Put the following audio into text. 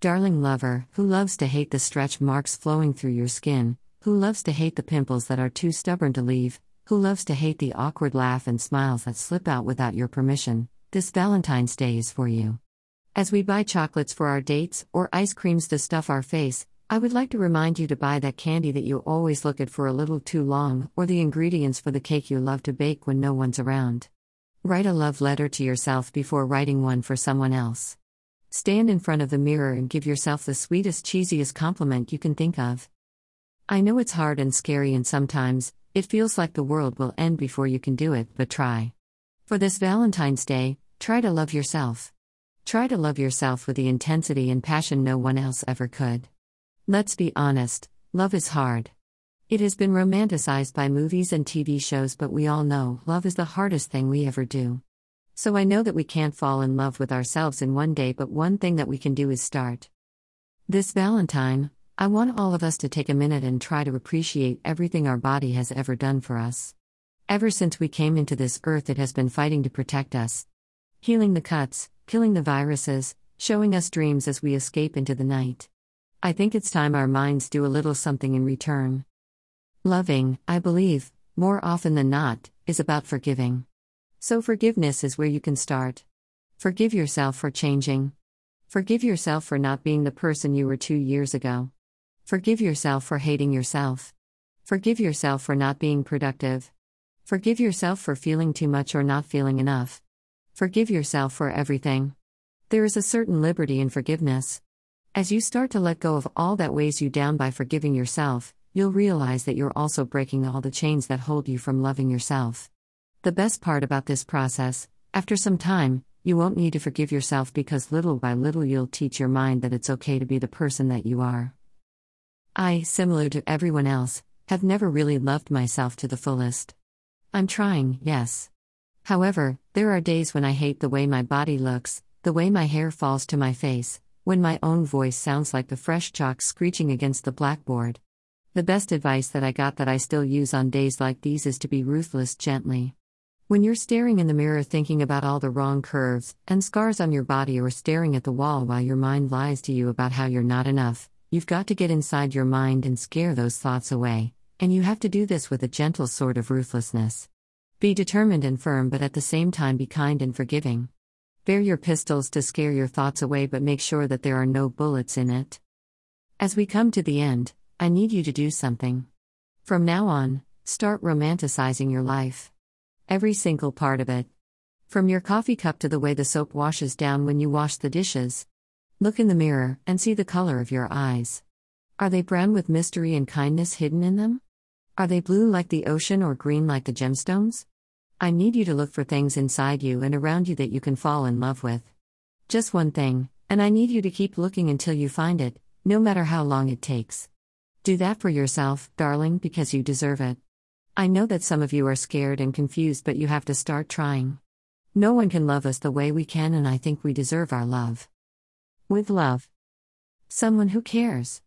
Darling lover, who loves to hate the stretch marks flowing through your skin, who loves to hate the pimples that are too stubborn to leave, who loves to hate the awkward laugh and smiles that slip out without your permission, this Valentine's Day is for you. As we buy chocolates for our dates or ice creams to stuff our face, I would like to remind you to buy that candy that you always look at for a little too long, or the ingredients for the cake you love to bake when no one's around. Write a love letter to yourself before writing one for someone else. Stand in front of the mirror and give yourself the sweetest, cheesiest compliment you can think of. I know it's hard and scary, and sometimes it feels like the world will end before you can do it, but try. For this Valentine's Day, try to love yourself. Try to love yourself with the intensity and passion no one else ever could. Let's be honest, love is hard. It has been romanticized by movies and TV shows, but we all know love is the hardest thing we ever do. So I know that we can't fall in love with ourselves in one day, but one thing that we can do is start. This Valentine, I want all of us to take a minute and try to appreciate everything our body has ever done for us. Ever since we came into this earth, it has been fighting to protect us. Healing the cuts, killing the viruses, showing us dreams as we escape into the night. I think it's time our minds do a little something in return. Loving, I believe, more often than not, is about forgiving. So, forgiveness is where you can start. Forgive yourself for changing. Forgive yourself for not being the person you were two years ago. Forgive yourself for hating yourself. Forgive yourself for not being productive. Forgive yourself for feeling too much or not feeling enough. Forgive yourself for everything. There is a certain liberty in forgiveness. As you start to let go of all that weighs you down by forgiving yourself, you'll realize that you're also breaking all the chains that hold you from loving yourself. The best part about this process, after some time, you won't need to forgive yourself because little by little you'll teach your mind that it's okay to be the person that you are. I, similar to everyone else, have never really loved myself to the fullest. I'm trying, yes. However, there are days when I hate the way my body looks, the way my hair falls to my face, when my own voice sounds like the fresh chalk screeching against the blackboard. The best advice that I got that I still use on days like these is to be ruthless gently. When you're staring in the mirror thinking about all the wrong curves and scars on your body or staring at the wall while your mind lies to you about how you're not enough, you've got to get inside your mind and scare those thoughts away, and you have to do this with a gentle sort of ruthlessness. Be determined and firm, but at the same time be kind and forgiving. Bear your pistols to scare your thoughts away, but make sure that there are no bullets in it. As we come to the end, I need you to do something. From now on, start romanticizing your life. Every single part of it. From your coffee cup to the way the soap washes down when you wash the dishes. Look in the mirror and see the color of your eyes. Are they brown with mystery and kindness hidden in them? Are they blue like the ocean or green like the gemstones? I need you to look for things inside you and around you that you can fall in love with. Just one thing, and I need you to keep looking until you find it, no matter how long it takes. Do that for yourself, darling, because you deserve it. I know that some of you are scared and confused, but you have to start trying. No one can love us the way we can, and I think we deserve our love. With love. Someone who cares.